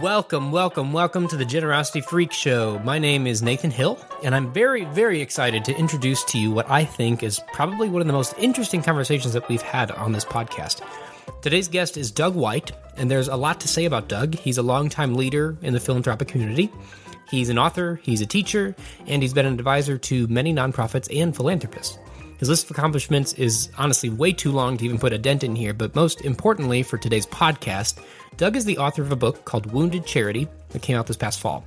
Welcome, welcome, welcome to the Generosity Freak Show. My name is Nathan Hill, and I'm very, very excited to introduce to you what I think is probably one of the most interesting conversations that we've had on this podcast. Today's guest is Doug White, and there's a lot to say about Doug. He's a longtime leader in the philanthropic community. He's an author, he's a teacher, and he's been an advisor to many nonprofits and philanthropists. His list of accomplishments is honestly way too long to even put a dent in here, but most importantly for today's podcast, Doug is the author of a book called Wounded Charity that came out this past fall.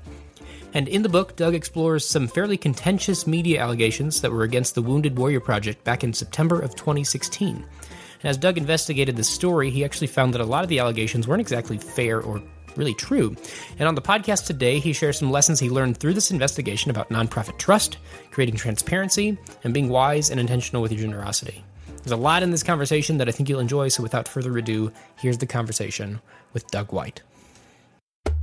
And in the book, Doug explores some fairly contentious media allegations that were against the Wounded Warrior Project back in September of 2016. And as Doug investigated the story, he actually found that a lot of the allegations weren't exactly fair or really true. And on the podcast today, he shares some lessons he learned through this investigation about nonprofit trust, creating transparency, and being wise and intentional with your generosity. There's a lot in this conversation that I think you'll enjoy, so without further ado, here's the conversation with Doug White.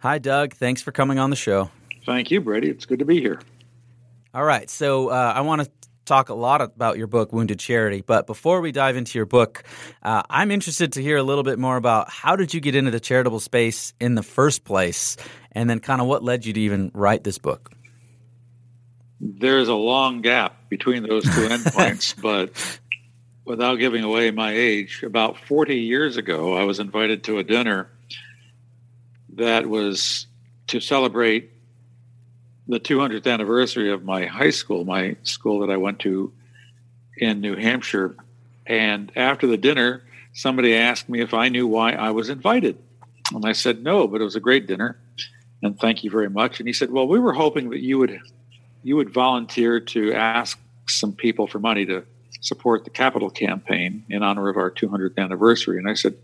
Hi, Doug. Thanks for coming on the show. Thank you, Brady. It's good to be here. All right. So, uh, I want to talk a lot about your book, Wounded Charity. But before we dive into your book, uh, I'm interested to hear a little bit more about how did you get into the charitable space in the first place, and then kind of what led you to even write this book. There's a long gap between those two endpoints, but without giving away my age, about 40 years ago, I was invited to a dinner that was to celebrate the 200th anniversary of my high school, my school that I went to in New Hampshire. And after the dinner, somebody asked me if I knew why I was invited. And I said, no, but it was a great dinner. And thank you very much. And he said, well, we were hoping that you would you would volunteer to ask some people for money to support the capital campaign in honor of our 200th anniversary. And I said,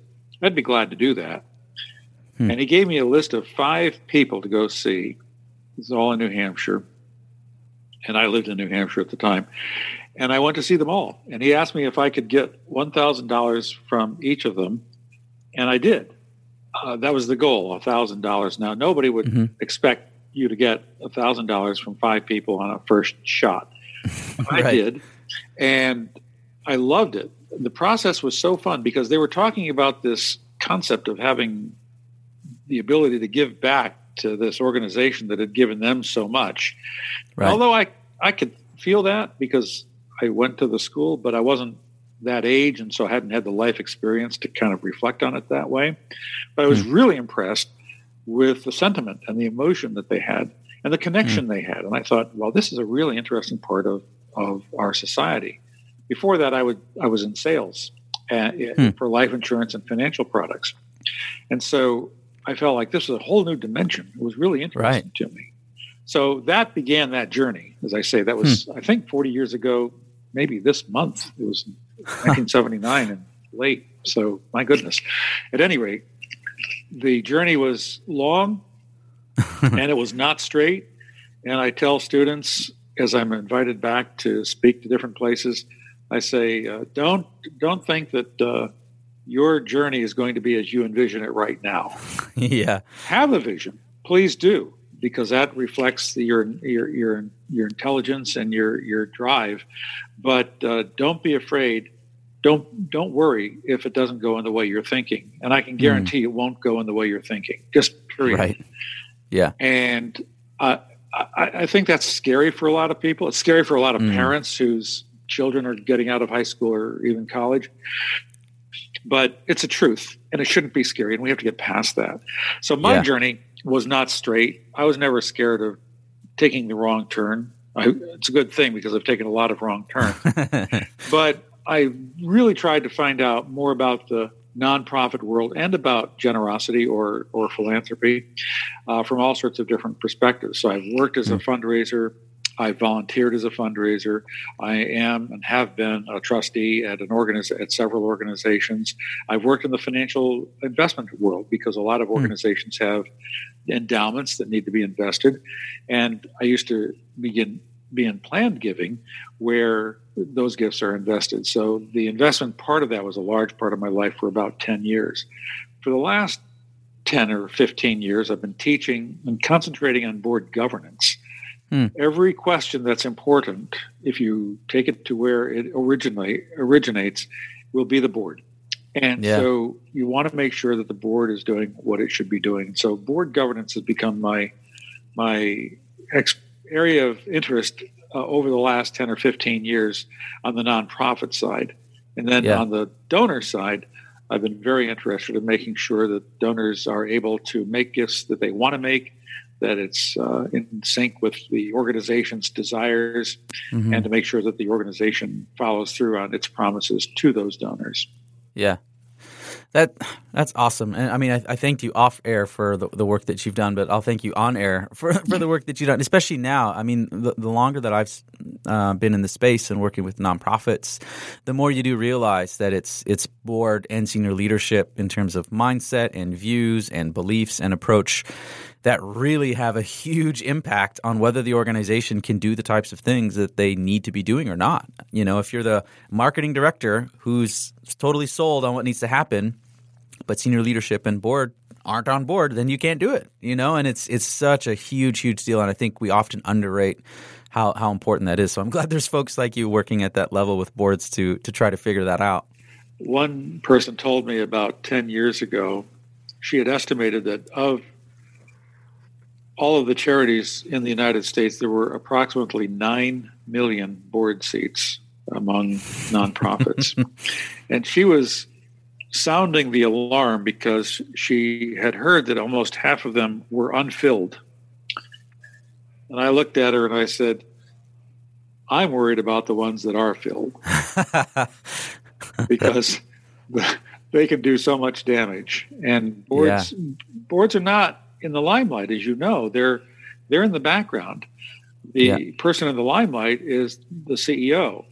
I'd be glad to do that. Hmm. And he gave me a list of five people to go see. It's all in New Hampshire. And I lived in New Hampshire at the time. And I went to see them all. And he asked me if I could get $1,000 from each of them. And I did. Uh, that was the goal, $1,000. Now, nobody would mm-hmm. expect you to get $1,000 from five people on a first shot. I did. And I loved it. The process was so fun because they were talking about this concept of having the ability to give back to this organization that had given them so much. Right. Although I I could feel that because I went to the school, but I wasn't that age, and so I hadn't had the life experience to kind of reflect on it that way. But I was mm. really impressed with the sentiment and the emotion that they had and the connection mm. they had. And I thought, well, this is a really interesting part of of our society. Before that, I would I was in sales uh, mm. for life insurance and financial products, and so I felt like this was a whole new dimension. It was really interesting right. to me. So that began that journey. As I say, that was hmm. I think 40 years ago, maybe this month. It was 1979 and late. So my goodness. At any rate, the journey was long and it was not straight. And I tell students as I'm invited back to speak to different places, I say, uh, don't don't think that uh, your journey is going to be as you envision it right now. yeah. Have a vision. Please do because that reflects the, your your your your intelligence and your your drive. But uh, don't be afraid. Don't don't worry if it doesn't go in the way you're thinking. And I can hmm. guarantee mm. it won't go in the way you're thinking. Just period. Right. Yeah. And uh, I, I, think that's scary for a lot of people. It's scary for a lot of mm. parents whose children are getting out of high school or even college but it's a truth and it shouldn't be scary and we have to get past that. So my yeah. journey was not straight. I was never scared of taking the wrong turn. I, it's a good thing because i've taken a lot of wrong turns. But i really tried to find out more about the nonprofit world and about generosity or or philanthropy uh, from all sorts of different perspectives. So i've worked as a hmm. fundraiser I volunteered as a fundraiser. I am and have been a trustee at an organiz- at several organizations. I've worked in the financial investment world because a lot of hmm. organizations have endowments that need to be invested, and I used to begin be in planned giving where those gifts are invested. So the investment part of that was a large part of my life for about 10 years. For the last 10 or 15 years, I've been teaching and concentrating on board governance. Hmm. Every question that's important, if you take it to where it originally originates, will be the board. And yeah. so you want to make sure that the board is doing what it should be doing. So board governance has become my my ex- area of interest uh, over the last 10 or 15 years on the nonprofit side. And then yeah. on the donor side, I've been very interested in making sure that donors are able to make gifts that they want to make, that it's uh, in sync with the organization's desires, mm-hmm. and to make sure that the organization follows through on its promises to those donors. Yeah. That that's awesome, and I mean, I, I thanked you off air for the, the work that you've done, but I'll thank you on air for, for the work that you've done, especially now. I mean, the, the longer that I've uh, been in the space and working with nonprofits, the more you do realize that it's it's board and senior leadership in terms of mindset and views and beliefs and approach that really have a huge impact on whether the organization can do the types of things that they need to be doing or not. You know, if you're the marketing director who's totally sold on what needs to happen, but senior leadership and board aren't on board, then you can't do it. You know, and it's it's such a huge, huge deal, and I think we often underrate how how important that is. So I'm glad there's folks like you working at that level with boards to to try to figure that out. One person told me about ten years ago, she had estimated that of all of the charities in the United States, there were approximately 9 million board seats among nonprofits. and she was sounding the alarm because she had heard that almost half of them were unfilled. And I looked at her and I said, I'm worried about the ones that are filled because they can do so much damage. And boards yeah. boards are not in the limelight, as you know. They're they're in the background. The yeah. person in the limelight is the CEO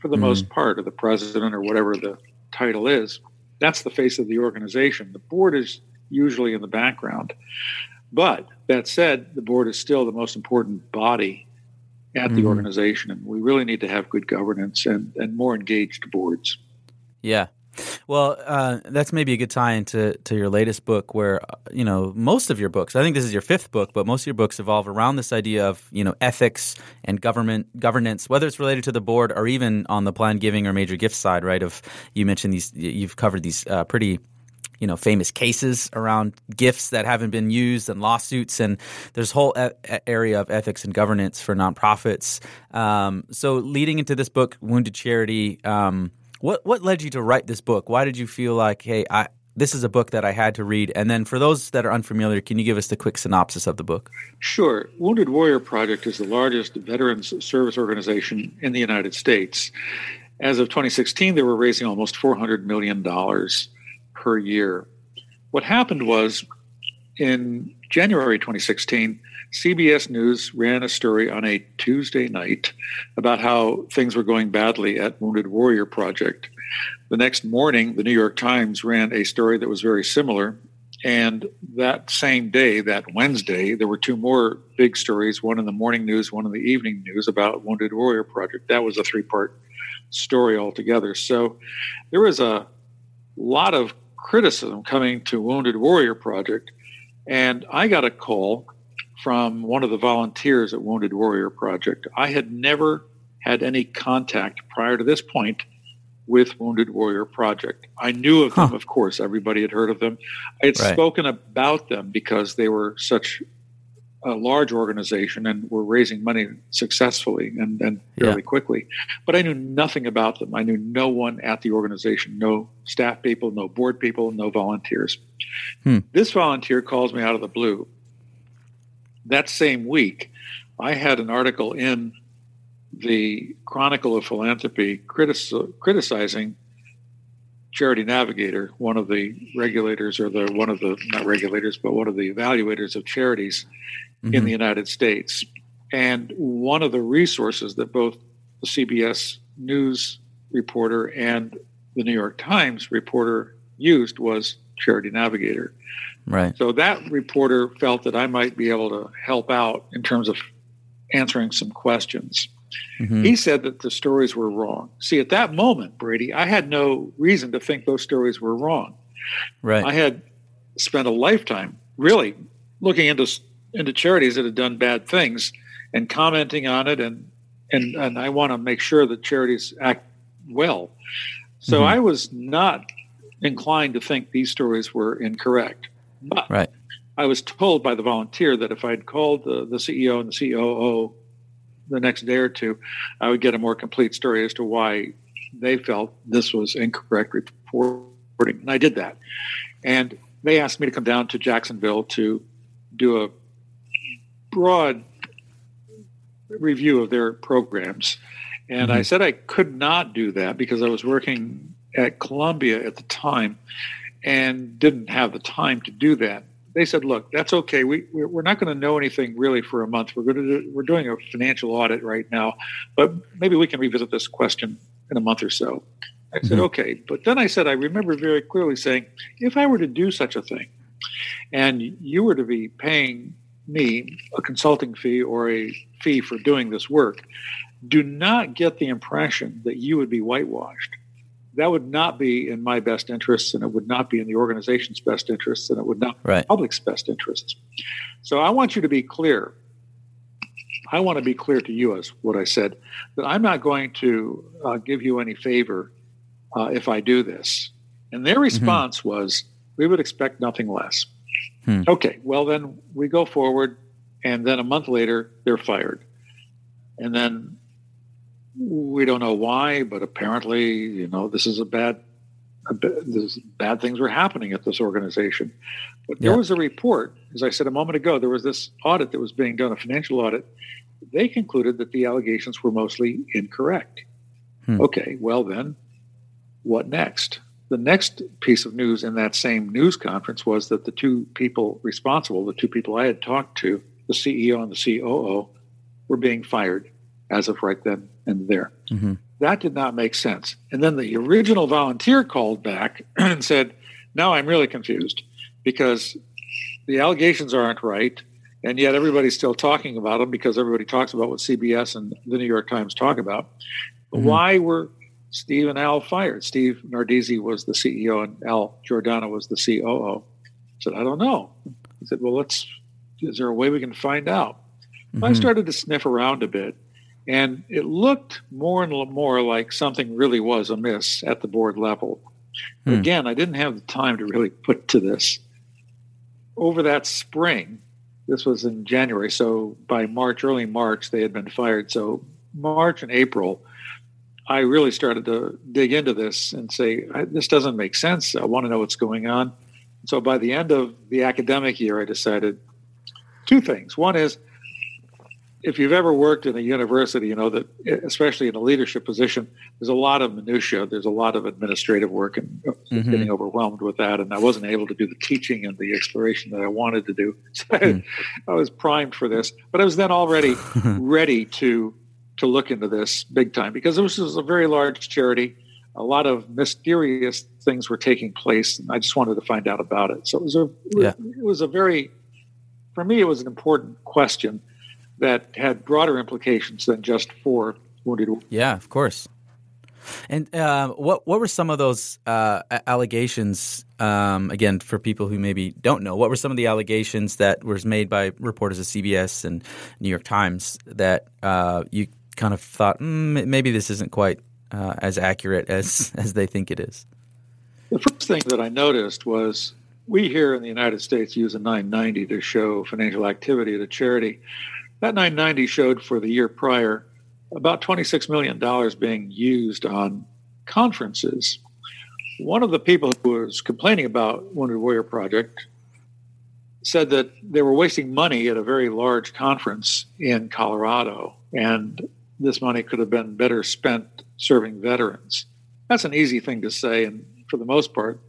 for the mm most part, or the president, or whatever the title is. That's the face of the organization. The board is usually in the background. But that said, the board is still the most important body at the mm organization, and we really need to have good governance and, and more engaged boards. Yeah. Well, uh, that's maybe a good tie into to your latest book, where uh, you know most of your books. I think this is your fifth book, but most of your books evolve around this idea of you know ethics and government governance, whether it's related to the board or even on the planned giving or major gift side. Right? Of you mentioned these, you've covered these uh, pretty you know famous cases around gifts that haven't been used and lawsuits and there's whole e- area of ethics and governance for nonprofits um, so leading into this book wounded charity um, what what led you to write this book? Why did you feel like, hey, I this is a book that I had to read? And then for those that are unfamiliar, can you give us the quick synopsis of the book? Sure. Wounded Warrior Project is the largest veterans service organization in the United States. As of 2016, they were raising almost $400 million per year. What happened was in January 2016, CBS News ran a story on a Tuesday night about how things were going badly at Wounded Warrior Project. The next morning, the New York Times ran a story that was very similar. And that same day, that Wednesday, there were two more big stories one in the morning news, one in the evening news about Wounded Warrior Project. That was a three part story altogether. So there was a lot of criticism coming to Wounded Warrior Project. And I got a call from one of the volunteers at Wounded Warrior Project. I had never had any contact prior to this point with Wounded Warrior Project. I knew of huh. them, of course. Everybody had heard of them. I had right. spoken about them because they were such a large organization and were raising money successfully and, and fairly yeah. quickly. But I knew nothing about them. I knew no one at the organization, no staff people, no board people, no volunteers. Hmm. This volunteer calls me out of the blue that same week, I had an article in the Chronicle of Philanthropy criticizing Charity Navigator, one of the regulators, or the one of the not regulators, but one of the evaluators of charities mm-hmm. in the United States. And one of the resources that both the CBS News reporter and the New York Times reporter used was Charity Navigator. Right. So that reporter felt that I might be able to help out in terms of answering some questions. Mm-hmm. He said that the stories were wrong. See, at that moment, Brady, I had no reason to think those stories were wrong. Right. I had spent a lifetime really looking into into charities that had done bad things and commenting on it and and and I want to make sure that charities act well. So mm-hmm. I was not inclined to think these stories were incorrect. But right. I was told by the volunteer that if I'd called the, the CEO and the COO the next day or two, I would get a more complete story as to why they felt this was incorrect reporting. And I did that. And they asked me to come down to Jacksonville to do a broad review of their programs. And mm-hmm. I said I could not do that because I was working at Columbia at the time and didn't have the time to do that. They said, "Look, that's okay. We we're not going to know anything really for a month. We're going to do, we're doing a financial audit right now, but maybe we can revisit this question in a month or so." I said, mm-hmm. "Okay," but then I said, I remember very clearly saying, "If I were to do such a thing, and you were to be paying me a consulting fee or a fee for doing this work, do not get the impression that you would be whitewashed." That would not be in my best interests and it would not be in the organization's best interests and it would not be right. public's best interests. So I want you to be clear. I want to be clear to you as what I said that I'm not going to uh, give you any favor uh, if I do this. And their mm-hmm. response mm-hmm. was, we would expect nothing less. Hmm. Okay, well, then we go forward, and then a month later, they're fired. And then we don't know why, but apparently, you know, this is a bad, a this, bad things were happening at this organization. But there was a report, as I said a moment ago, there was this audit that was being done, a financial audit. They concluded that the allegations were mostly incorrect. Hmm. Okay, well then, what next? The next piece of news in that same news conference was that the two people responsible, the two people I had talked to, the CEO and the COO, were being fired as of right then and there. Mm-hmm. That did not make sense. And then the original volunteer called back and said, Now I'm really confused because the allegations aren't right. And yet everybody's still talking about them because everybody talks about what CBS and the New York Times talk about. Mm-hmm. Why were Steve and Al fired? Steve Nardizzi was the CEO and Al Giordano was the COO. I said, I don't know. He said, Well, let's, is there a way we can find out? Mm-hmm. I started to sniff around a bit and it looked more and more like something really was amiss at the board level. Hmm. Again, I didn't have the time to really put to this. Over that spring, this was in January, so by March, early March, they had been fired. So March and April, I really started to dig into this and say, this doesn't make sense. I want to know what's going on. So by the end of the academic year, I decided two things. One is if you've ever worked in a university, you know that especially in a leadership position, there's a lot of minutia. There's a lot of administrative work, and mm-hmm. getting overwhelmed with that. And I wasn't able to do the teaching and the exploration that I wanted to do. So mm. I, I was primed for this, but I was then already ready to to look into this big time because this was a very large charity. A lot of mysterious things were taking place, and I just wanted to find out about it. So it was a yeah. it was a very for me it was an important question that had broader implications than just for wounded. Yeah, of course. And uh, what what were some of those uh, allegations? Um, again, for people who maybe don't know, what were some of the allegations that was made by reporters of CBS and New York Times that uh, you kind of thought mm, maybe this isn't quite uh, as accurate as as they think it is? The first thing that I noticed was we here in the United States use a 990 to show financial activity at a charity. That 990 showed for the year prior about $26 million being used on conferences. One of the people who was complaining about Wounded Warrior Project said that they were wasting money at a very large conference in Colorado, and this money could have been better spent serving veterans. That's an easy thing to say, and for the most part,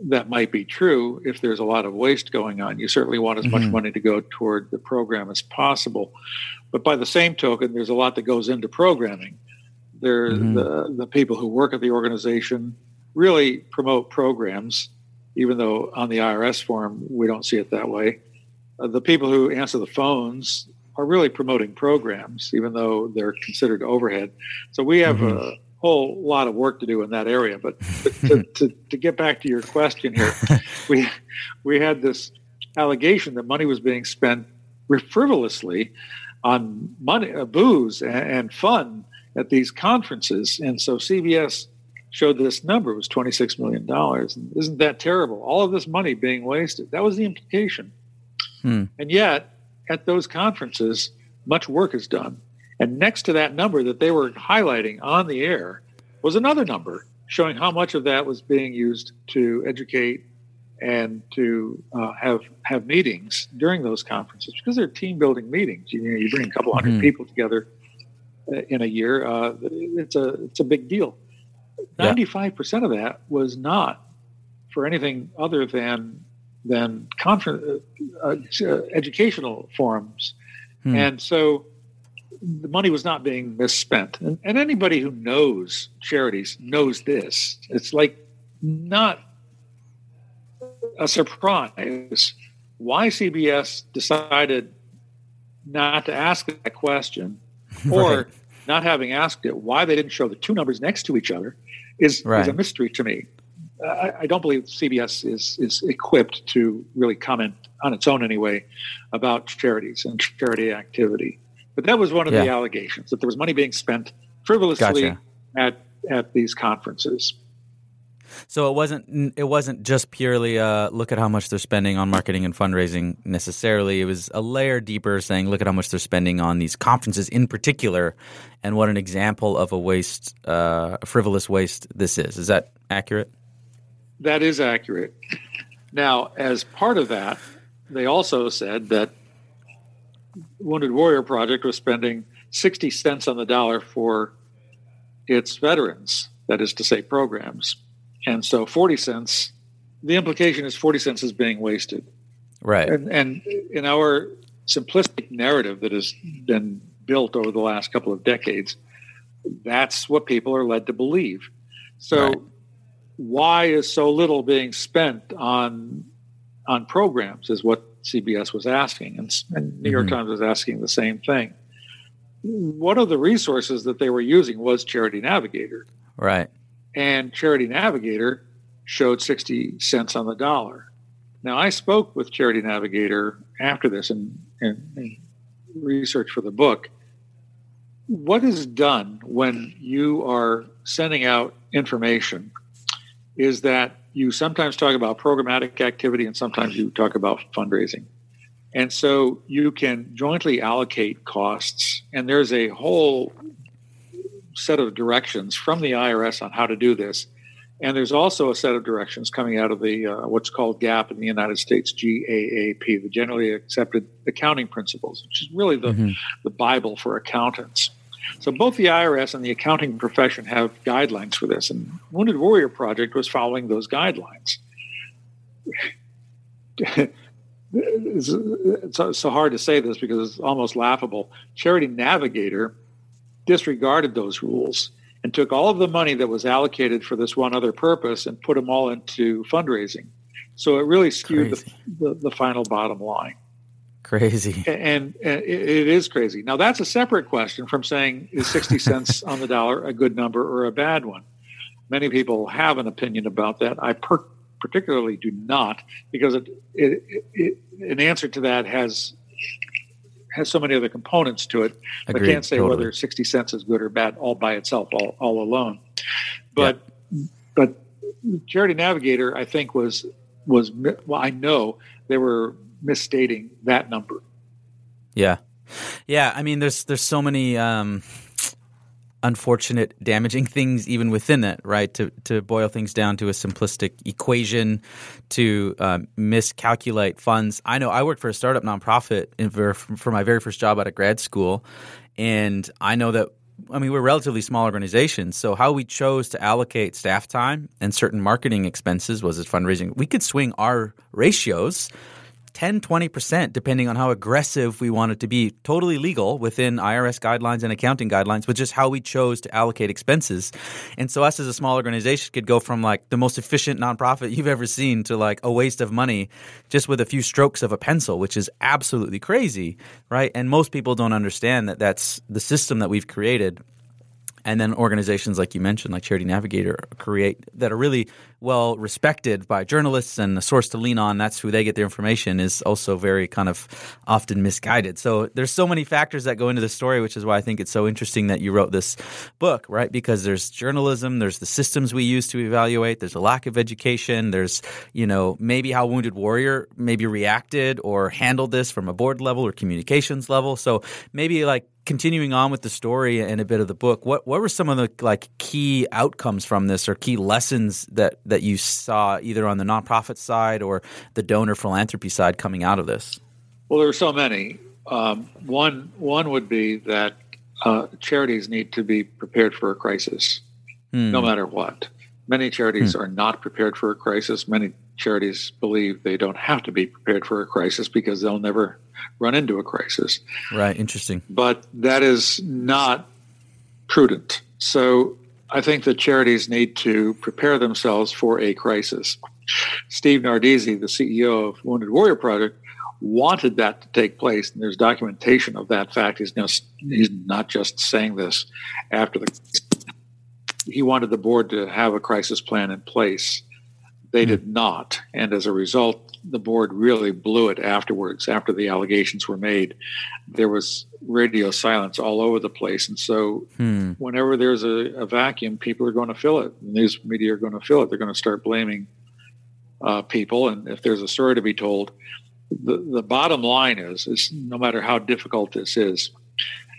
that might be true if there's a lot of waste going on. You certainly want as mm-hmm. much money to go toward the program as possible. But by the same token, there's a lot that goes into programming. There, Mhm. the the people who work at the organization really promote programs, even though on the IRS form we don't see it that way. Uh, the people who answer the phones are really promoting programs, even though they're considered overhead. So we have a whole lot of work to do in that area. But to, to, to get back to your question here, we we had this allegation that money was being spent frivolously on money, uh, booze, and, and fun at these conferences, and so CBS showed this number it was twenty six million dollars. And isn't that terrible? All of this money being wasted. That was the implication. Hmm. And yet, at those conferences, much work is done. And next to that number that they were highlighting on the air was another number showing how much of that was being used to educate and to uh, have have meetings during those conferences because they're team building meetings. You know, you bring a couple 100 Mhm. people together uh, in a year. Uh, it's a it's a big deal. Ninety five percent of that was not for anything other than than conference uh, uh, educational forums, Hmm. and so the money was not being misspent. And, and anybody who knows charities knows this. It's like not a surprise why CBS decided not to ask that question or Right. not having asked it, why they didn't show the two numbers next to each other is, is a mystery to me. I, I don't believe CBS is, is equipped to really comment on its own anyway about charities and charity activity. But that was one of the allegations that there was money being spent frivolously Gotcha. at at these conferences. So it wasn't it wasn't just purely uh, look at how much they're spending on marketing and fundraising necessarily. It was a layer deeper, saying look at how much they're spending on these conferences in particular, and what an example of a waste, uh, a frivolous waste this is. Is that accurate? That is accurate. Now, as part of that, they also said that Wounded Warrior Project was spending 60 cents on the dollar for its veterans, that is to say, programs. And so 40 cents, the implication is 40 cents is being wasted. Right. And, and in our simplistic narrative that has been built over the last couple of decades, that's what people are led to believe. So, Right. why is so little being spent on on programs? Is what CBS was asking, and, and New York Mhm. Times was asking the same thing. One of the resources that they were using was Charity Navigator, Right. and Charity Navigator showed 60 cents on the dollar. Now, I spoke with Charity Navigator after this and, and research for the book. What is done when you are sending out information is that you sometimes talk about programmatic activity and sometimes you talk about fundraising. And so you can jointly allocate costs, and there's a whole set of directions from the IRS on how to do this. And there's also a set of directions coming out of the uh, what's called GAP in the United States, GAAP, the Generally Accepted Accounting Principles, which is really the, Mhm. the Bible for accountants. So both the IRS and the accounting profession have guidelines for this, and Wounded Warrior Project was following those guidelines. it's, so hard to say this because it's almost laughable. Charity Navigator disregarded those rules and took all of the money that was allocated for this one other purpose and put them all into fundraising. So it really skewed the, the, the final bottom line. Crazy. And, uh, and it, it is crazy. Now, that's a separate question from saying is 60 cents on the dollar a good number or a bad one? Many people have an opinion about that. I per- particularly do not because it, it, it, an answer to that has has so many other components to it. I can't say totally. whether 60 cents is good or bad all by itself, all, all alone. But but Charity Navigator, I think, was was well, I know there were misstating that number. Yeah, yeah. I mean, there's there's so many um, unfortunate, damaging things even within it, right? To to boil things down to a simplistic equation, to um, miscalculate funds. I know I worked for a startup nonprofit for, for my very first job out of grad school, and I know that. I mean, we're relatively small organizations, so how we chose to allocate staff time and certain marketing expenses was as fundraising. We could swing our ratios 10, 20%, depending on how aggressive we want it to be. Totally legal within IRS guidelines and accounting guidelines, but just how we chose to allocate expenses. And so, us as a small organization could go from like the most efficient nonprofit you've ever seen to like a waste of money just with a few strokes of a pencil, which is absolutely crazy, right? And most people don't understand that that's the system that we've created and then organizations like you mentioned, like Charity Navigator, create that are really well respected by journalists and a source to lean on. That's who they get their information. Is also very kind of often misguided. So there's so many factors that go into the story, which is why I think it's so interesting that you wrote this book, right? Because there's journalism, there's the systems we use to evaluate, there's a lack of education, there's you know maybe how Wounded Warrior maybe reacted or handled this from a board level or communications level. So maybe like continuing on with the story and a bit of the book, what what were some of the like key outcomes from this or key lessons that that you saw either on the nonprofit side or the donor philanthropy side coming out of this? Well, there are so many. Um, one one would be that uh, charities need to be prepared for a crisis, hmm. no matter what. Many charities hmm. are not prepared for a crisis. Many charities believe they don't have to be prepared for a crisis because they'll never run into a crisis. Right, interesting. But that is not prudent. So I think that charities need to prepare themselves for a crisis. Steve Nardizzi, the CEO of Wounded Warrior Project, wanted that to take place, and there's documentation of that fact. He's, he's not just saying this after the. He wanted the board to have a crisis plan in place. They did not, and as a result, the board really blew it afterwards. After the allegations were made, there was radio silence all over the place, and so hmm. whenever there's a, a, vacuum, people are going to fill it. The news media are going to fill it. They're going to start blaming uh, people, and if there's a story to be told, the the bottom line is is no matter how difficult this is,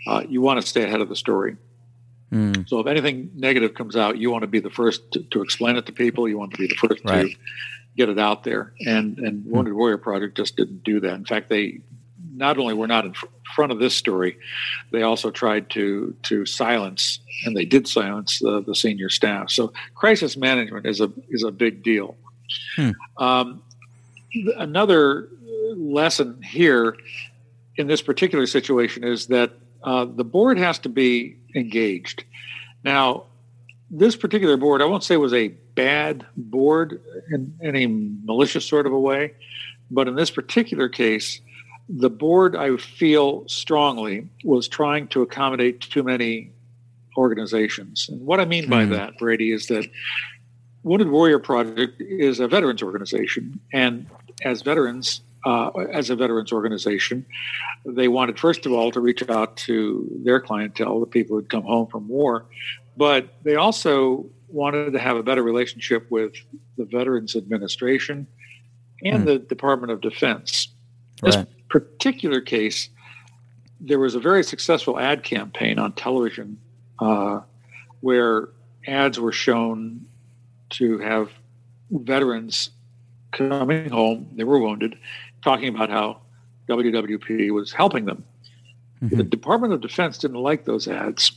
uh, you want to stay ahead of the story. Mm. So if anything negative comes out, you want to be the first to, to, explain it to people. You want to be the first right. to get it out there. And and hmm. Wounded Warrior Project just didn't do that. In fact, they not only were not in front of this story, they also tried to to silence, and they did silence the, the senior staff. So crisis management is a is a big deal. Hmm. Um, another lesson here in this particular situation is that uh, the board has to be engaged. Now, this particular board, I won't say was a bad board in any malicious sort of a way, but in this particular case, the board, I feel strongly, was trying to accommodate too many organizations. And what I mean by mm. that, Brady, is that Wounded Warrior Project is a veterans organization, and as veterans, uh, as a veterans organization, they wanted first of all to reach out to their clientele, the people who'd come home from war, but they also wanted to have a better relationship with the Veterans Administration and mm. the Department of Defense. Right. This particular case, there was a very successful ad campaign on television uh, where ads were shown to have veterans coming home, they were wounded, talking about how WWP was helping them. Mm-hmm. The Department of Defense didn't like those ads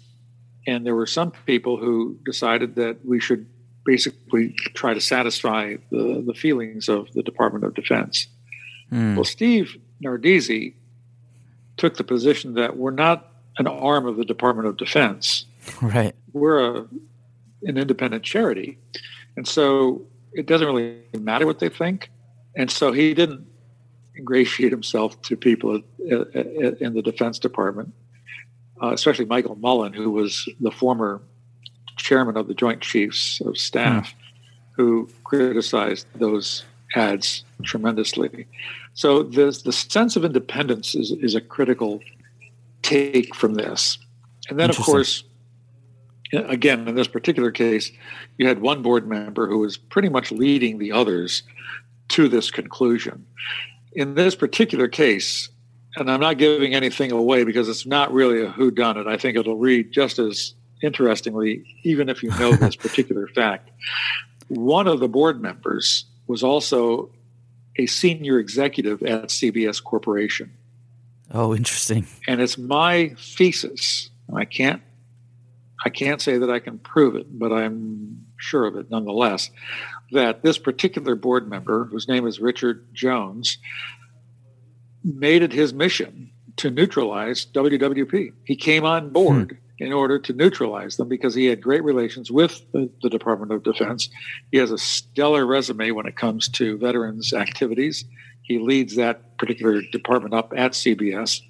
and there were some people who decided that we should basically try to satisfy the, the feelings of the Department of Defense. Mm. Well, Steve Nardizzi took the position that we're not an arm of the Department of Defense. Right. We're a, an independent charity. And so it doesn't really matter what they think. And so he didn't ingratiate himself to people in the Defense Department uh, especially Michael Mullen, who was the former chairman of the Joint Chiefs of Staff, mm. who criticized those ads tremendously. So the the sense of independence is, is a critical take from this. And then, of course, again, in this particular case, you had one board member who was pretty much leading the others to this conclusion. In this particular case, and I'm not giving anything away because it's not really a who done it. I think it'll read just as interestingly, even if you know this particular fact. One of the board members was also a senior executive at CBS Corporation. Oh, interesting. And it's my thesis. I can't I can't say that I can prove it, but I'm sure of it nonetheless, that this particular board member, whose name is Richard Jones, made it his mission to neutralize WWP. He came on board hmm. in order to neutralize them because he had great relations with the, the, Department of Defense. He has a stellar resume when it comes to veterans activities. He leads that particular department up at CBS.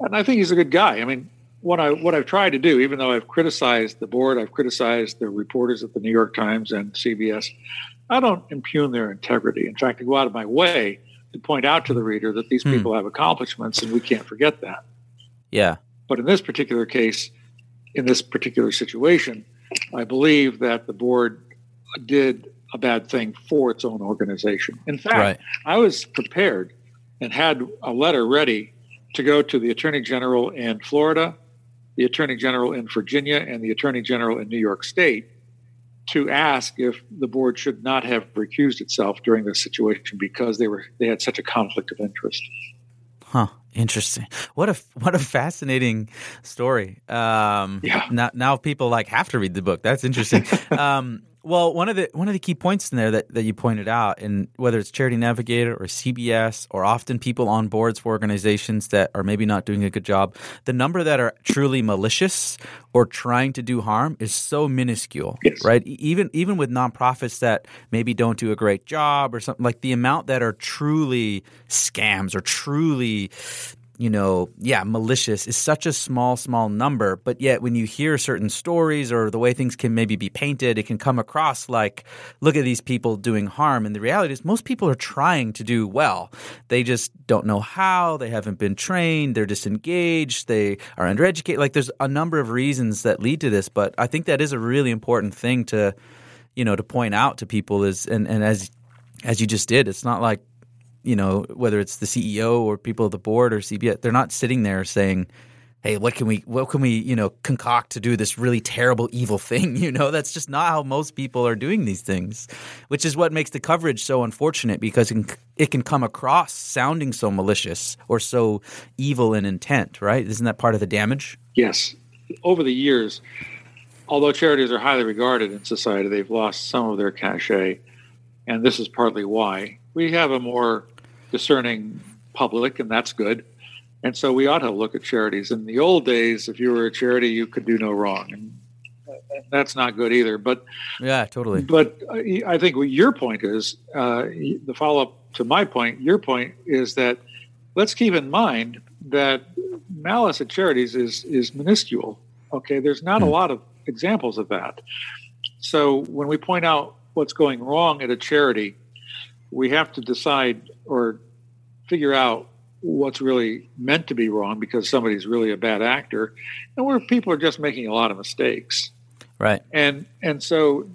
And I think he's a good guy. I mean, what I what I've tried to do, even though I've criticized the board, I've criticized the reporters at the New York Times and CBS, I don't impugn their integrity. In fact, I go out of my way to point out to the reader that these hmm. people have accomplishments and we can't forget that. Yeah. But in this particular case, in this particular situation, I believe that the board did a bad thing for its own organization. In fact, right. I was prepared and had a letter ready to go to the Attorney General in Florida, the Attorney General in Virginia, and the Attorney General in New York State to ask if the board should not have recused itself during this situation because they were they had such a conflict of interest. Huh. Interesting. What a what a fascinating story. Um, yeah. Now, now people like have to read the book. That's interesting. um, well, one of the one of the key points in there that, that you pointed out, and whether it's Charity Navigator or CBS, or often people on boards for organizations that are maybe not doing a good job, the number that are truly malicious or trying to do harm is so minuscule, yes. right? Even even with nonprofits that maybe don't do a great job or something, like the amount that are truly scams or truly you know, yeah, malicious is such a small, small number. But yet, when you hear certain stories or the way things can maybe be painted, it can come across like, look at these people doing harm. And the reality is, most people are trying to do well. They just don't know how. They haven't been trained. They're disengaged. They are undereducated. Like, there's a number of reasons that lead to this. But I think that is a really important thing to, you know, to point out to people is, and, and as, as you just did, it's not like you know, whether it's the CEO or people of the board or CBS, they're not sitting there saying, "Hey, what can we what can we, you know, concoct to do this really terrible evil thing?" You know, that's just not how most people are doing these things, which is what makes the coverage so unfortunate because it can, it can come across sounding so malicious or so evil in intent, right? Isn't that part of the damage? Yes. Over the years, although charities are highly regarded in society, they've lost some of their cachet, and this is partly why. We have a more discerning public, and that's good. And so we ought to look at charities. In the old days, if you were a charity, you could do no wrong, and that's not good either. But yeah, totally. But I think what your point is uh, the follow up to my point. Your point is that let's keep in mind that malice at charities is is minuscule. Okay, there's not a hmm. lot of examples of that. So when we point out what's going wrong at a charity, we have to decide or figure out what's really meant to be wrong because somebody's really a bad actor and where people are just making a lot of mistakes. Right. And and so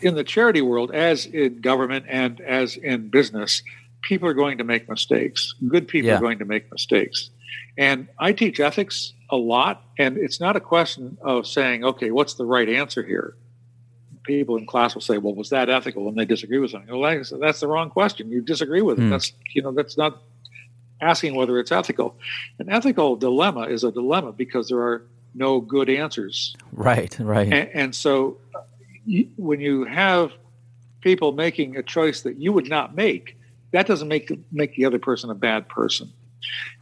in the charity world as in government and as in business people are going to make mistakes. Good people yeah. are going to make mistakes. And i teach ethics a lot and it's not a question of saying okay what's the right answer here people in class will say, "Well, was that ethical?" and they disagree with something. Well, that's the wrong question. You disagree with it. Mm. That's you know that's not asking whether it's ethical. An ethical dilemma is a dilemma because there are no good answers. Right. Right. And, and so, when you have people making a choice that you would not make, that doesn't make make the other person a bad person.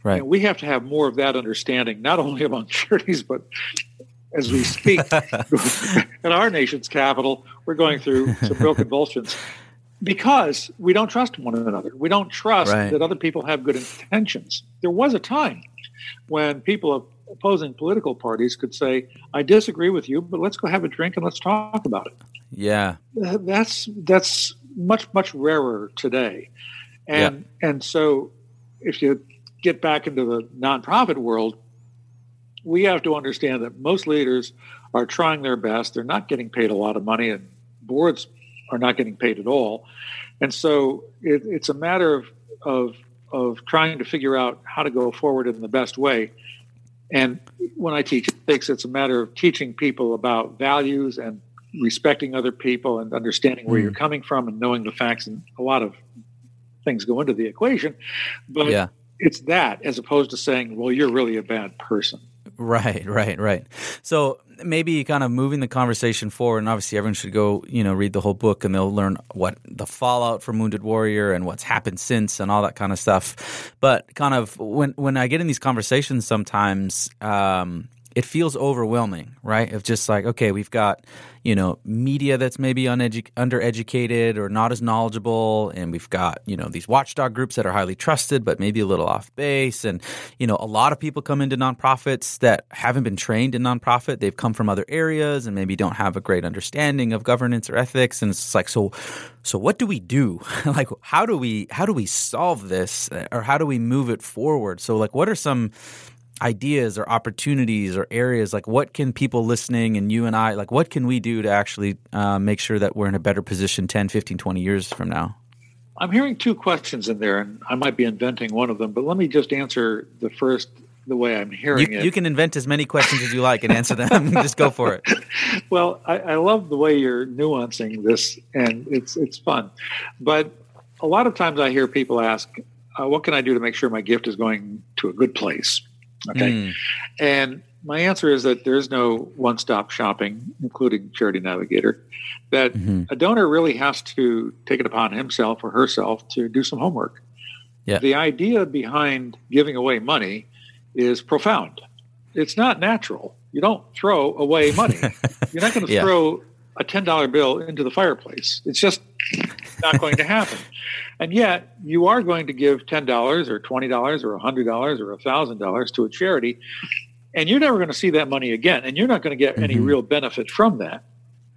Right. And we have to have more of that understanding, not only among charities, but as we speak in our nation's capital, we're going through some real convulsions because we don't trust one another. We don't trust right. that other people have good intentions. There was a time when people of opposing political parties could say, "I disagree with you, but let's go have a drink and let's talk about it." Yeah, that's that's much much rarer today, and yeah. and so if you get back into the nonprofit world, we have to understand that most leaders are trying their best. They're not getting paid a lot of money, and boards are not getting paid at all. And so it, it's a matter of, of, of trying to figure out how to go forward in the best way. And when I teach ethics, it's a matter of teaching people about values and respecting other people and understanding where mm. you're coming from and knowing the facts. And a lot of things go into the equation. But yeah. it's that as opposed to saying, well, you're really a bad person. Right, right, right. So maybe kind of moving the conversation forward, and obviously everyone should go, you know, read the whole book, and they'll learn what the fallout from Wounded Warrior and what's happened since, and all that kind of stuff. But kind of when when I get in these conversations, sometimes. Um, it feels overwhelming, right? Of just like, okay, we've got, you know, media that's maybe unedu- undereducated or not as knowledgeable, and we've got, you know, these watchdog groups that are highly trusted but maybe a little off base, and you know, a lot of people come into nonprofits that haven't been trained in nonprofit. They've come from other areas and maybe don't have a great understanding of governance or ethics, and it's like, so, so what do we do? like, how do we how do we solve this, or how do we move it forward? So, like, what are some ideas or opportunities or areas like what can people listening and you and i like what can we do to actually uh, make sure that we're in a better position 10 15 20 years from now? I'm hearing two questions in there and i might be inventing one of them but let me just answer the first the way i'm hearing you, it. you can invent as many questions as you like and answer them. Just go for it. Well I, I love the way you're nuancing this and it's it's fun. But a lot of times i hear people ask uh, what can i do to make sure my gift is going to a good place Okay. Mm. And my answer is that there's no one stop shopping, including Charity Navigator, that mm-hmm. a donor really has to take it upon himself or herself to do some homework. Yeah. The idea behind giving away money is profound. It's not natural. You don't throw away money. You're not going to yeah. throw a $10 bill into the fireplace. It's just not going to happen. And yet, you are going to give $10 or $20 or $100 or $1,000 to a charity, and you're never going to see that money again, and you're not going to get mm-hmm. any real benefit from that.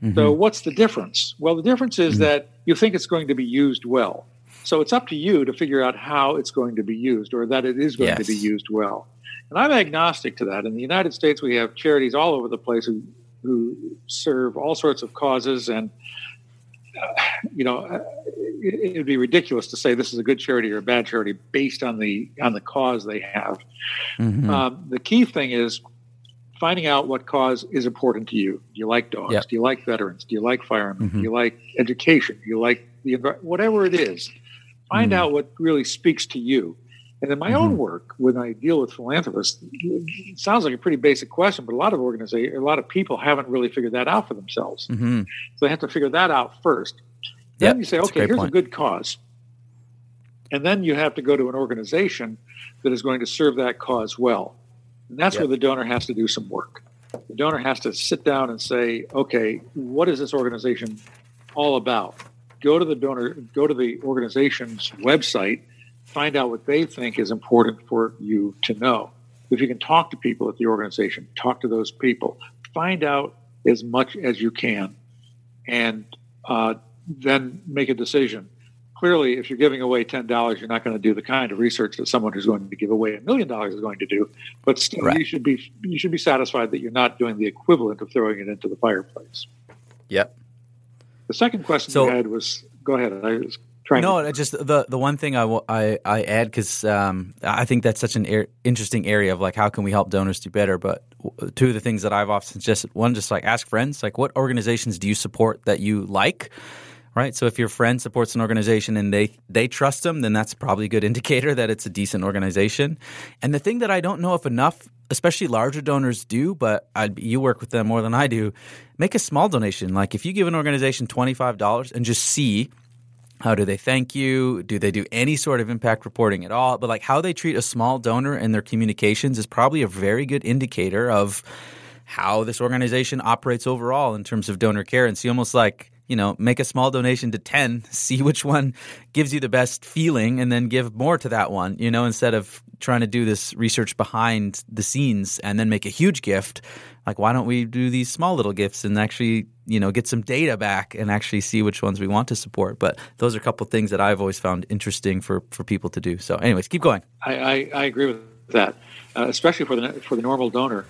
Mm-hmm. So, what's the difference? Well, the difference is mm-hmm. that you think it's going to be used well. So, it's up to you to figure out how it's going to be used or that it is going yes. to be used well. And I'm agnostic to that. In the United States, we have charities all over the place who, who serve all sorts of causes and uh, you know, uh, it would be ridiculous to say this is a good charity or a bad charity based on the on the cause they have. Mm-hmm. Um, the key thing is finding out what cause is important to you. Do you like dogs? Yep. Do you like veterans? Do you like firemen? Mm-hmm. Do you like education? Do you like the whatever it is? Find mm-hmm. out what really speaks to you. And in my mm-hmm. own work, when I deal with philanthropists, it sounds like a pretty basic question, but a lot of organizations, a lot of people haven't really figured that out for themselves. Mm-hmm. So they have to figure that out first. Then yep, you say, okay, a here's point. a good cause. And then you have to go to an organization that is going to serve that cause well. And that's yep. where the donor has to do some work. The donor has to sit down and say, okay, what is this organization all about? Go to the donor, go to the organization's website find out what they think is important for you to know. If you can talk to people at the organization, talk to those people, find out as much as you can, and uh, then make a decision. Clearly, if you're giving away ten dollars, you're not going to do the kind of research that someone who's going to give away a million dollars is going to do. But still, right. you should be you should be satisfied that you're not doing the equivalent of throwing it into the fireplace. Yep. The second question so, you had was go ahead. I was trying. No, to- just the the one thing I, I, I add because um, I think that's such an er- interesting area of like how can we help donors do better. But two of the things that I've often suggested one just like ask friends like what organizations do you support that you like right? So if your friend supports an organization and they they trust them, then that's probably a good indicator that it's a decent organization. And the thing that I don't know if enough, especially larger donors, do, but I'd, you work with them more than I do, make a small donation. Like if you give an organization twenty five dollars and just see how do they thank you? Do they do any sort of impact reporting at all? But like how they treat a small donor in their communications is probably a very good indicator of how this organization operates overall in terms of donor care. And see almost like, you know, make a small donation to 10, see which one gives you the best feeling, and then give more to that one, you know, instead of trying to do this research behind the scenes and then make a huge gift like why don't we do these small little gifts and actually you know get some data back and actually see which ones we want to support. But those are a couple things that i've always found interesting for for people to do. So anyways keep going. I i, I agree with that uh, especially for the for the normal donor.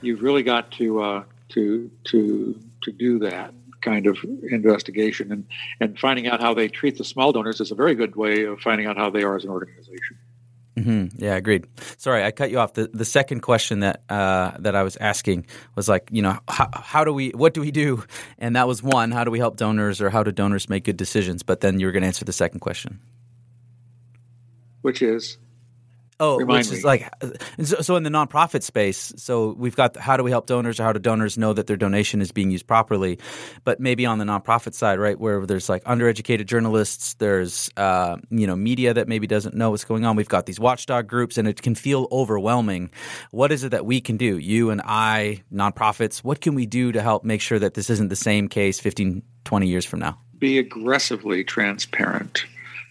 You've really got to uh, to to to do that kind of investigation. And and finding out how they treat the small donors is a very good way of finding out how they are as an organization Mm-hmm. Yeah, agreed. Sorry, I cut you off. The the second question that uh, that I was asking was like, you know, how, how, do we, what do we do? And that was one, how do we help donors, or how do donors make good decisions? But then you were going to answer the second question, which is, Oh, Remind which me. is like, and so, so in the nonprofit space, so we've got how do we help donors or how do donors know that their donation is being used properly? But maybe on the nonprofit side, right, where there's like undereducated journalists, there's uh, you know media that maybe doesn't know what's going on. We've got these watchdog groups, and it can feel overwhelming. What is it that we can do? You and I, nonprofits, what can we do to help make sure that this isn't the same case 15, 20 years from now? Be aggressively transparent.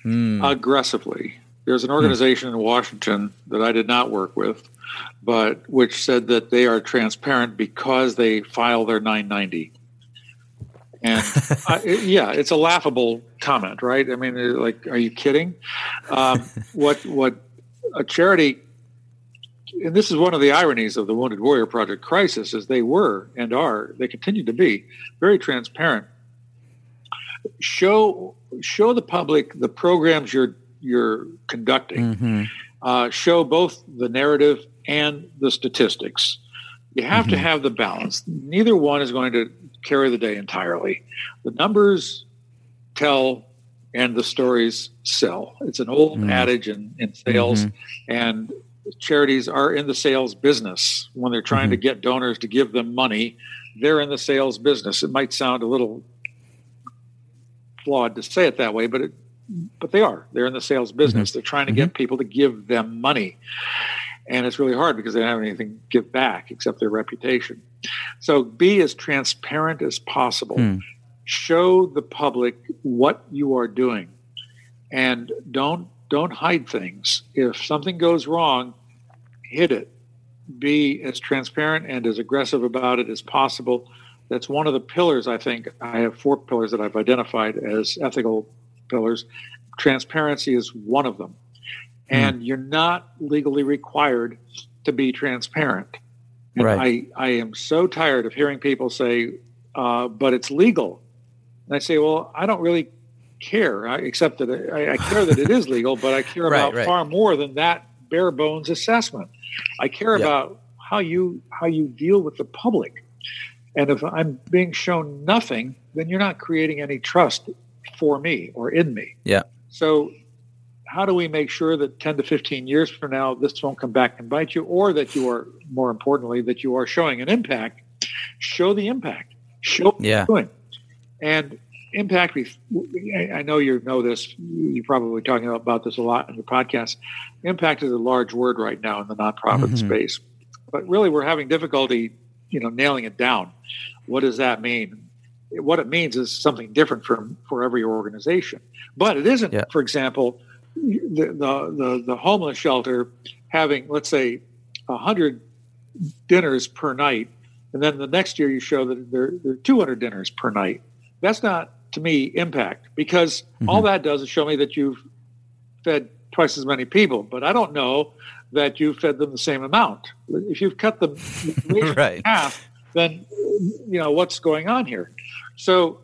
Aggressively. There's an organization in Washington that I did not work with, but which said that they are transparent because they file their 990. And I, yeah, it's a laughable comment, right? I mean, like, are you kidding? Um, what what a charity, and this is one of the ironies of the Wounded Warrior Project crisis, is they were and are, they continue to be very transparent. Show show the public the programs you're you're conducting Mm-hmm. uh, show both the narrative and the statistics. You have to have the balance. Neither one is going to carry the day entirely. The numbers tell and the stories sell. It's an old adage in, in sales, and charities are in the sales business. When they're trying to get donors to give them money, they're in the sales business. It might sound a little flawed to say it that way, but it but they are. They're in the sales mm-hmm. business. They're trying to get mm-hmm. people to give them money. And it's really hard because they don't have anything to give back except their reputation. So be as transparent as possible. Hmm. Show the public what you are doing. And don't don't hide things. If something goes wrong, hit it. Be as transparent and as aggressive about it as possible. That's one of the pillars, I think. I have four pillars that I've identified as ethical pillars. Transparency is one of them. And you're not legally required to be transparent. And Right. I, I am so tired of hearing people say, uh, but it's legal. And I say, well, I don't really care, I, except that I, I care that it is legal, but I care Right, about right. far more than that bare bones assessment. I care Yeah. about how you how you deal with the public. And if I'm being shown nothing, then you're not creating any trust for me or in me. Yeah. So, how do we make sure that 10 to 15 years from now, this won't come back and bite you, or that you are, more importantly, that you are showing an impact? Show the impact. Show what Yeah. you're doing. And impact, we- I I know you know this, you're probably talking about this a lot in your podcast. Impact is a large word right now in the nonprofit mm-hmm. space. But really, we're having difficulty, you know, nailing it down. What does that mean? What it means is something different from for every organization. But it isn't, Yeah. for example, the, the, the, the homeless shelter having, let's say, 100 dinners per night, and then the next year you show that there, there are 200 dinners per night. That's not, to me, impact because mm-hmm. all that does is show me that you've fed twice as many people, but I don't know that you fed them the same amount. If you've cut the ratio Right. in half, then you know what's going on here. So,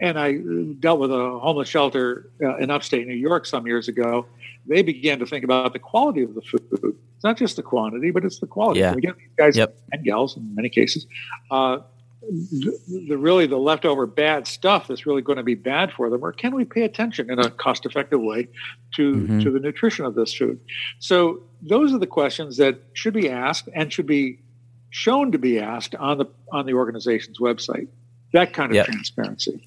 and I dealt with a homeless shelter uh, in upstate New York some years ago. They began to think about the quality of the food. It's not just the quantity, but it's the quality. Yeah. Again, these guys Yep. and gals in many cases. Uh, the, the really the leftover bad stuff that's really going to be bad for them, or can we pay attention in a cost-effective way to Mhm. to the nutrition of this food? So those are the questions that should be asked and should be shown to be asked on the on the organization's website. That kind of Yep. transparency.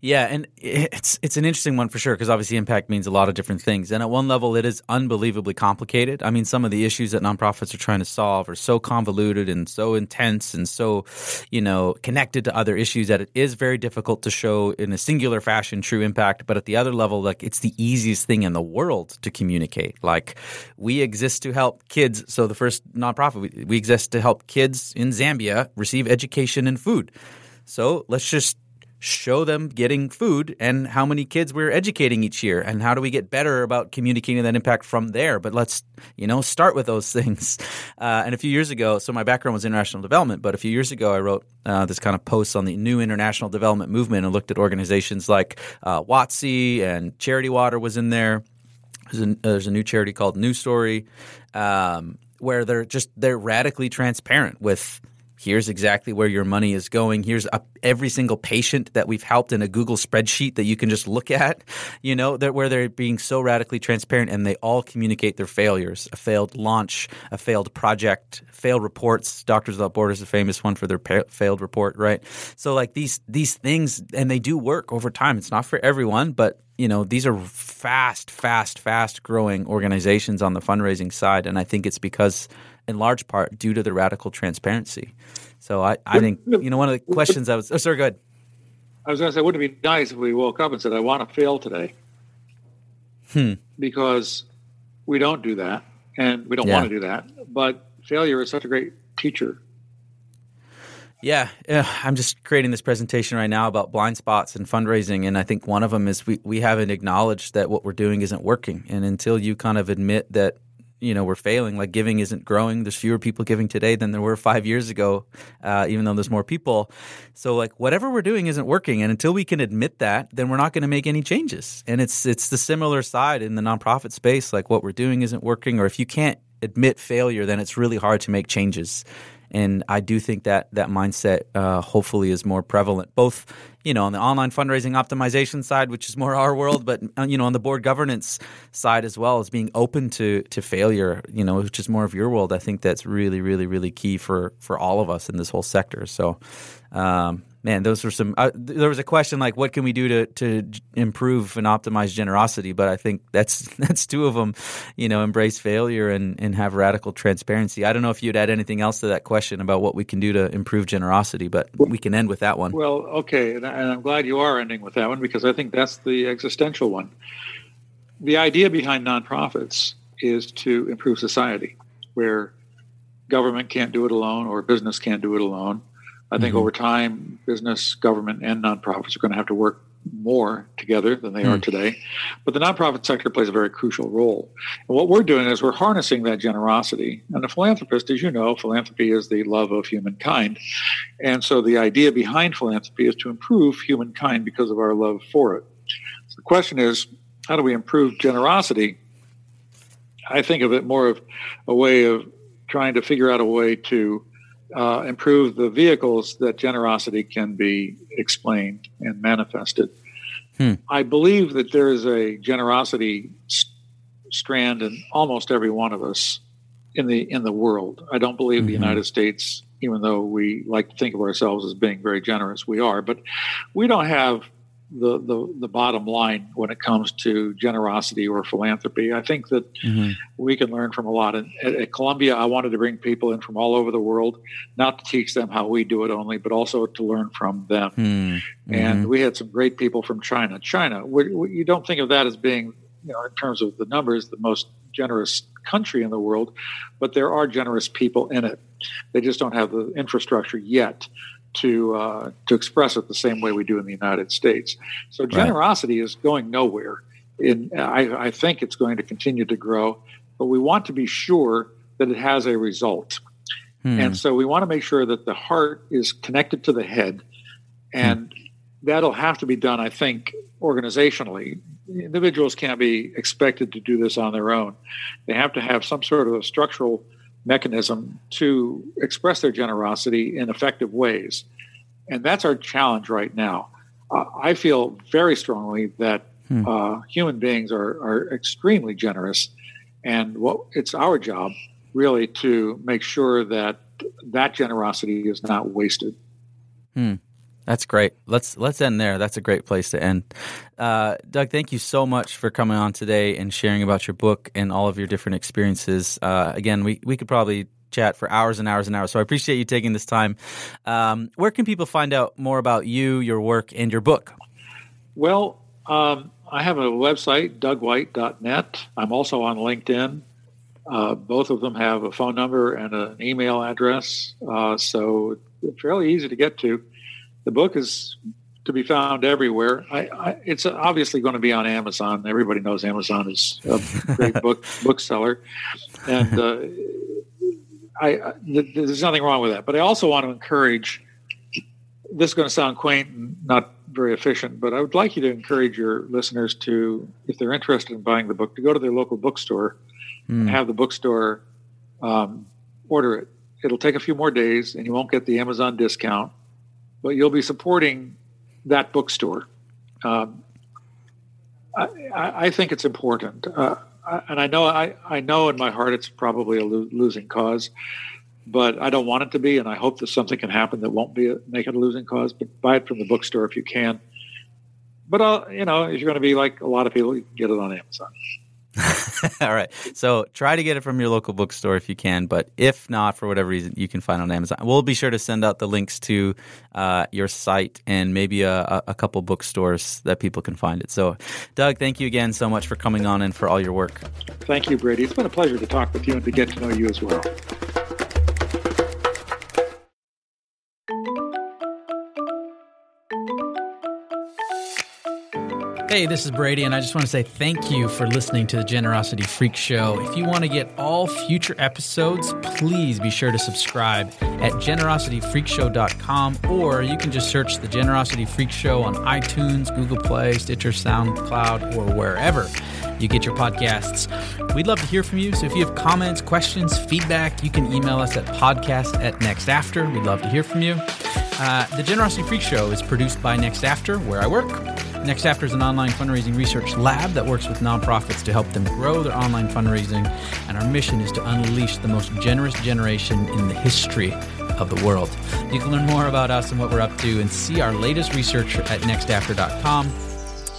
Yeah, and it's it's an interesting one for sure because obviously impact means a lot of different things, and at one level it is unbelievably complicated. I mean, some of the issues that nonprofits are trying to solve are so convoluted and so intense and so, you know, connected to other issues that it is very difficult to show in a singular fashion true impact. But at the other level, like it's the easiest thing in the world to communicate. Like we exist to help kids. So the first nonprofit we, we exist to help kids in Zambia receive education and food. So let's just show them getting food and how many kids we're educating each year and how do we get better about communicating that impact from there. But let's you know start with those things. Uh, and a few years ago so my background was international development but a few years ago i wrote uh, this kind of post on the new international development movement and looked at organizations like uh, and charity water was in there. There's a, there's a new charity called New Story, um, where they're just they're radically transparent with Here's exactly where your money is going. Here's a, every single patient that we've helped in a Google spreadsheet that you can just look at, you know, that where they're being so radically transparent and they all communicate their failures, a failed launch, a failed project, failed reports. Doctors Without Borders is a famous one for their pa- failed report, right? So like these these things and they do work over time. It's not for everyone, but you know, these are fast, fast, fast growing organizations on the fundraising side and I think it's because in large part due to the radical transparency. So I, I think you know one of the questions I was. Oh, sir, go ahead. I was going to say, wouldn't it be nice if we woke up and said, "I want to fail today," hmm. because we don't do that, and we don't yeah. want to do that. But failure is such a great teacher. Yeah, I'm just creating this presentation right now about blind spots and fundraising, and I think one of them is we we haven't acknowledged that what we're doing isn't working, and until you kind of admit that you know we're failing like giving isn't growing. There's fewer people giving today than there were five years ago uh, even though there's more people. So like whatever we're doing isn't working. And until we can admit that then we're not going to make any changes. And it's it's the similar side in the nonprofit space like what we're doing isn't working or if you can't admit failure then it's really hard to make changes and I do think that that mindset uh, hopefully is more prevalent, both you know on the online fundraising optimization side, which is more our world, but uh, you know on the board governance side as well as being open to to failure, you know, which is more of your world. I think that's really, really, really key for for all of us in this whole sector. So. Um, man, those were some. Uh, there was a question like, what can we do to to improve and optimize generosity? But I think that's that's two of them. You know, embrace failure and and have radical transparency. I don't know if you'd add anything else to that question about what we can do to improve generosity, but we can end with that one. Well, okay, and I'm glad you are ending with that one because I think that's the existential one. The idea behind nonprofits is to improve society, where government can't do it alone or business can't do it alone I think mm-hmm. over time, business, government, and nonprofits are going to have to work more together than they mm. are today. But the nonprofit sector plays a very crucial role. And what we're doing is we're harnessing that generosity. And the philanthropist, as you know, philanthropy is the love of humankind. And so the idea behind philanthropy is to improve humankind because of our love for it. So the question is, how do we improve generosity? I think of it more of a way of trying to figure out a way to uh, improve the vehicles that generosity can be explained and manifested. Hmm. I believe that there is a generosity st- strand in almost every one of us in the in the world. I don't believe mm-hmm. the United States, even though we like to think of ourselves as being very generous, we are, but we don't have the, the, the bottom line when it comes to generosity or philanthropy. I think that mm-hmm. we can learn from a lot. And at, at, Columbia, I wanted to bring people in from all over the world, not to teach them how we do it only, but also to learn from them. Mm-hmm. And we had some great people from China. China, we, we, you don't think of that as being, you know, in terms of the numbers, the most generous country in the world, but there are generous people in it. They just don't have the infrastructure yet to uh, to express it the same way we do in the United States. So generosity right. is going nowhere. In, I, I, think it's going to continue to grow, but we want to be sure that it has a result. Hmm. And so we want to make sure that the heart is connected to the head, and hmm. that'll have to be done, I think, organizationally. Individuals can't be expected to do this on their own. They have to have some sort of a structural mechanism to express their generosity in effective ways. And that's our challenge right now. Uh, I feel very strongly that hmm. uh, human beings are, are extremely generous, and what it's our job really to make sure that that generosity is not wasted. Hmm. That's great. Let's let's end there. That's a great place to end. Uh, Doug, thank you so much for coming on today and sharing about your book and all of your different experiences. Uh, again, we we could probably chat for hours and hours and hours. So I appreciate you taking this time. Um, where can people find out more about you, your work, and your book? Well, um, I have a website, dougwhite.net. I'm also on LinkedIn. Uh, both of them have a phone number and an email address, uh, so it's fairly easy to get to. The book is to be found everywhere. I, I, it's obviously going to be on Amazon. Everybody knows Amazon is a great book bookseller, and uh, I, there's nothing wrong with that. But I also want to encourage. This is going to sound quaint and not very efficient, but I would like you to encourage your listeners to, if they're interested in buying the book, to go to their local bookstore mm. and have the bookstore um, order it it'll take a few more days, and you won't get the Amazon discount, but you'll be supporting that bookstore. Um, I, I, think it's important, uh, and I know I, I know in my heart it's probably a lo- losing cause, but I don't want it to be, and I hope that something can happen that won't be a, make it a losing cause. But buy it from the bookstore if you can. But uh, you know, if you're going to be like a lot of people, you can get it on Amazon. All right. So try to get it from your local bookstore if you can, but if not, for whatever reason, you can find it on Amazon. We'll be sure to send out the links to uh, your site and maybe a, a, couple bookstores that people can find it. So, Doug, thank you again so much for coming on and for all your work. Thank you, Brady. It's been a pleasure to talk with you and to get to know you as well. Hey, this is Brady, and I just want to say thank you for listening to the Generosity Freak Show. If you want to get all future episodes, please be sure to subscribe at generosityfreakshow.com, or you can just search the Generosity Freak Show on iTunes, Google Play, Stitcher, SoundCloud, or wherever you get your podcasts. We'd love to hear from you. So if you have comments, questions, feedback, you can email us at podcast at next after. We'd love to hear from you. Uh, the Generosity Freak Show is produced by Next After, where I work. Next After is an online fundraising research lab that works with nonprofits to help them grow their online fundraising. And our mission is to unleash the most generous generation in the history of the world. You can learn more about us and what we're up to and see our latest research at nextafter.com.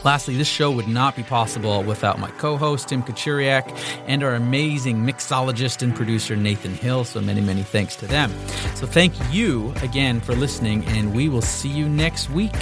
Lastly, this show would not be possible without my co host, Tim Kachuriak, and our amazing mixologist and producer, Nathan Hill. So many, many thanks to them. So thank you again for listening, and we will see you next week.